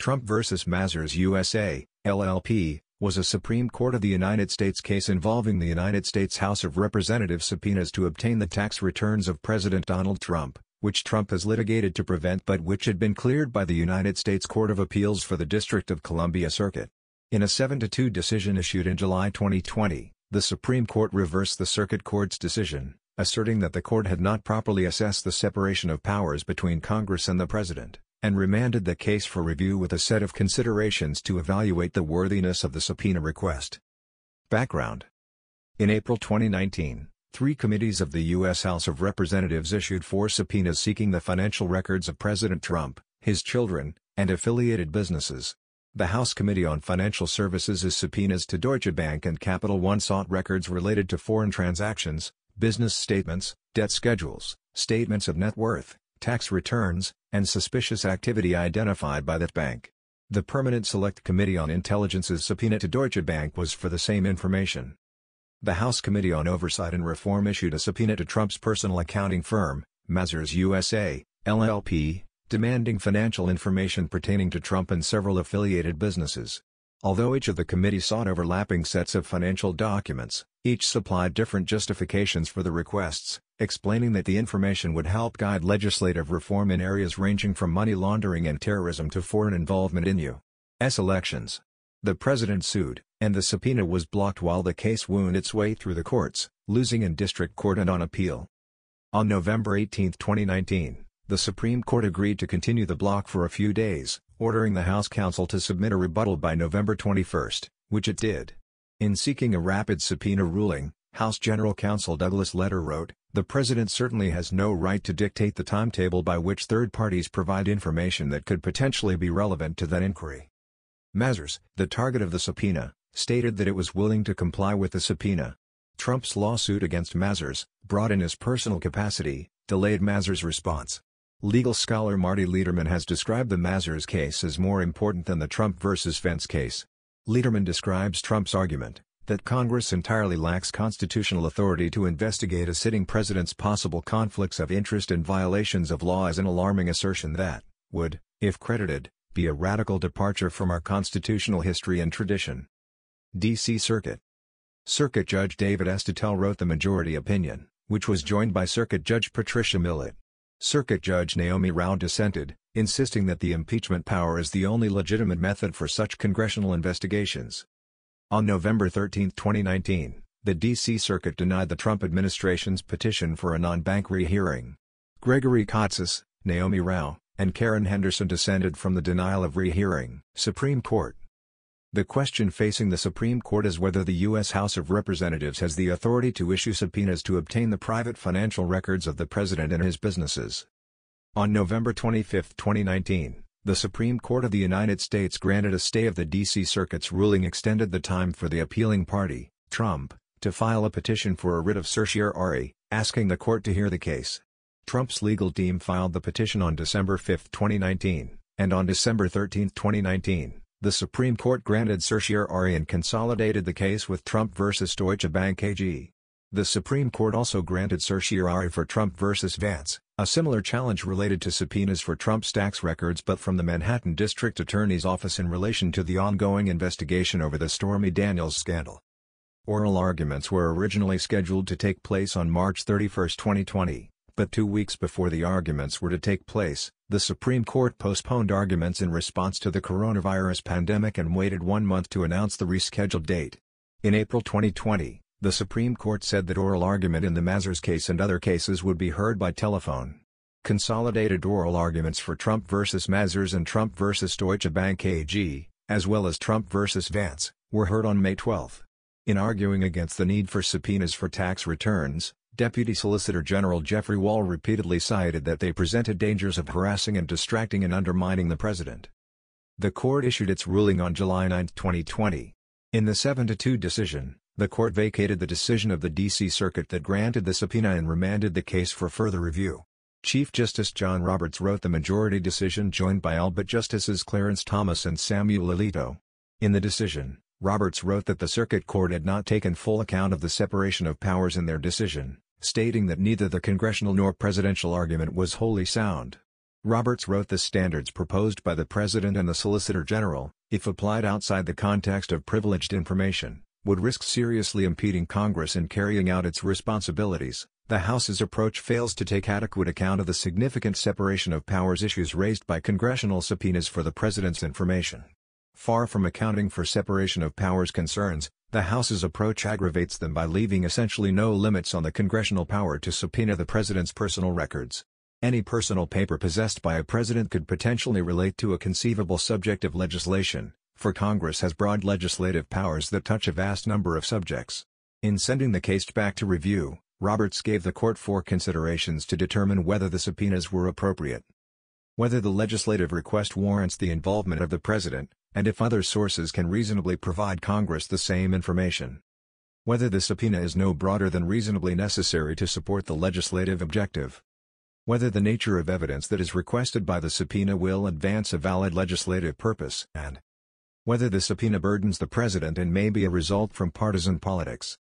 Trump v. Mazars USA, LLP, was a Supreme Court of the United States case involving the United States House of Representatives subpoenas to obtain the tax returns of President Donald Trump, which Trump has litigated to prevent but which had been cleared by the United States Court of Appeals for the District of Columbia Circuit. In a 7-2 decision issued in July 2020, the Supreme Court reversed the Circuit Court's decision, asserting that the court had not properly assessed the separation of powers between Congress and the President and remanded the case for review with a set of considerations to evaluate the worthiness of the subpoena request. Background In April 2019, three committees of the U.S. House of Representatives issued four subpoenas seeking the financial records of President Trump, his children, and affiliated businesses. The House Committee on Financial Services is subpoenas to Deutsche Bank and Capital One sought records related to foreign transactions, business statements, debt schedules, statements of net worth, tax returns, and suspicious activity identified by that bank. The Permanent Select Committee on Intelligence's subpoena to Deutsche Bank was for the same information. The House Committee on Oversight and Reform issued a subpoena to Trump's personal accounting firm, Mazars USA, LLP, demanding financial information pertaining to Trump and several affiliated businesses. Although each of the committees sought overlapping sets of financial documents, each supplied different justifications for the requests, explaining that the information would help guide legislative reform in areas ranging from money laundering and terrorism to foreign involvement in U.S. elections. The president sued, and the subpoena was blocked while the case wound its way through the courts, losing in district court and on appeal. On November 18, 2019, the Supreme Court agreed to continue the block for a few days, ordering the House counsel to submit a rebuttal by November 21, which it did. In seeking a rapid subpoena ruling, House General Counsel Douglas Letter wrote, The President certainly has no right to dictate the timetable by which third parties provide information that could potentially be relevant to that inquiry. Mazars, the target of the subpoena, stated that it was willing to comply with the subpoena. Trump's lawsuit against Mazars, brought in his personal capacity, delayed Mazars' response. Legal scholar Marty Lederman has described the Mazars case as more important than the Trump versus Vance case. Lederman describes Trump's argument, that Congress entirely lacks constitutional authority to investigate a sitting president's possible conflicts of interest and violations of law is an alarming assertion that, would, if credited, be a radical departure from our constitutional history and tradition. D.C. Circuit Circuit Judge David S. Tatel wrote the majority opinion, which was joined by Circuit Judge Patricia Millett. Circuit Judge Naomi Rao dissented, insisting that the impeachment power is the only legitimate method for such congressional investigations. On November 13, 2019, the D.C. Circuit denied the Trump administration's petition for an en banc rehearing. Gregory Katsas, Naomi Rao, and Karen Henderson dissented from the denial of rehearing. Supreme Court The question facing the Supreme Court is whether the U.S. House of Representatives has the authority to issue subpoenas to obtain the private financial records of the president and his businesses. On November 25, 2019, the Supreme Court of the United States granted a stay of the D.C. Circuit's ruling extended the time for the appealing party, Trump, to file a petition for a writ of certiorari, asking the court to hear the case. Trump's legal team filed the petition on December 5, 2019, and on December 13, 2019, the Supreme Court granted certiorari and consolidated the case with Trump v. Deutsche Bank AG. The Supreme Court also granted certiorari for Trump v. Vance, a similar challenge related to subpoenas for Trump's tax records but from the Manhattan District Attorney's Office in relation to the ongoing investigation over the Stormy Daniels scandal. Oral arguments were originally scheduled to take place on March 31, 2020. But two weeks before the arguments were to take place, the Supreme Court postponed arguments in response to the coronavirus pandemic and waited one month to announce the rescheduled date. In April 2020, the Supreme Court said that oral argument in the Mazars case and other cases would be heard by telephone. Consolidated oral arguments for Trump v. Mazars and Trump v. Deutsche Bank AG, as well as Trump v. Vance, were heard on May 12. In arguing against the need for subpoenas for tax returns, Deputy Solicitor General Jeffrey Wall repeatedly cited that they presented dangers of harassing and distracting and undermining the president. The court issued its ruling on July 9, 2020. In the 7-2 decision, the court vacated the decision of the D.C. Circuit that granted the subpoena and remanded the case for further review. Chief Justice John Roberts wrote the majority decision joined by all but Justices Clarence Thomas and Samuel Alito. In the decision, Roberts wrote that the circuit court had not taken full account of the separation of powers in their decision, stating that neither the congressional nor presidential argument was wholly sound. Roberts wrote the standards proposed by the President and the Solicitor General, if applied outside the context of privileged information, would risk seriously impeding Congress in carrying out its responsibilities. The House's approach fails to take adequate account of the significant separation of powers issues raised by congressional subpoenas for the President's information. Far from accounting for separation of powers concerns, the House's approach aggravates them by leaving essentially no limits on the congressional power to subpoena the President's personal records. Any personal paper possessed by a president could potentially relate to a conceivable subject of legislation, for Congress has broad legislative powers that touch a vast number of subjects. In sending the case back to review, Roberts gave the court four considerations to determine whether the subpoenas were appropriate. Whether the legislative request warrants the involvement of the president, and if other sources can reasonably provide Congress the same information. Whether the subpoena is no broader than reasonably necessary to support the legislative objective whether the nature of evidence that is requested by the subpoena will advance a valid legislative purpose, and whether the subpoena burdens the President and may be a result from partisan politics.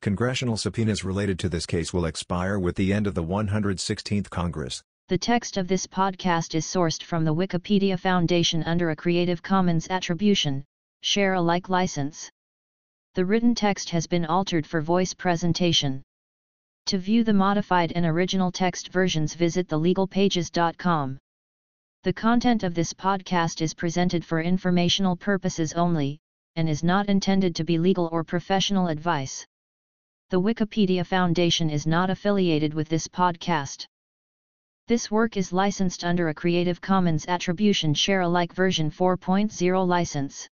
Congressional subpoenas related to this case will expire with the end of the 116th Congress. The text of this podcast is sourced from the Wikimedia Foundation under a Creative Commons Attribution, Share Alike license. The written text has been altered for voice presentation. To view the modified and original text versions visit thelegalpages.com. The content of this podcast is presented for informational purposes only, and is not intended to be legal or professional advice. The Wikimedia Foundation is not affiliated with this podcast. This work is licensed under a Creative Commons Attribution Share Alike version 4.0 license.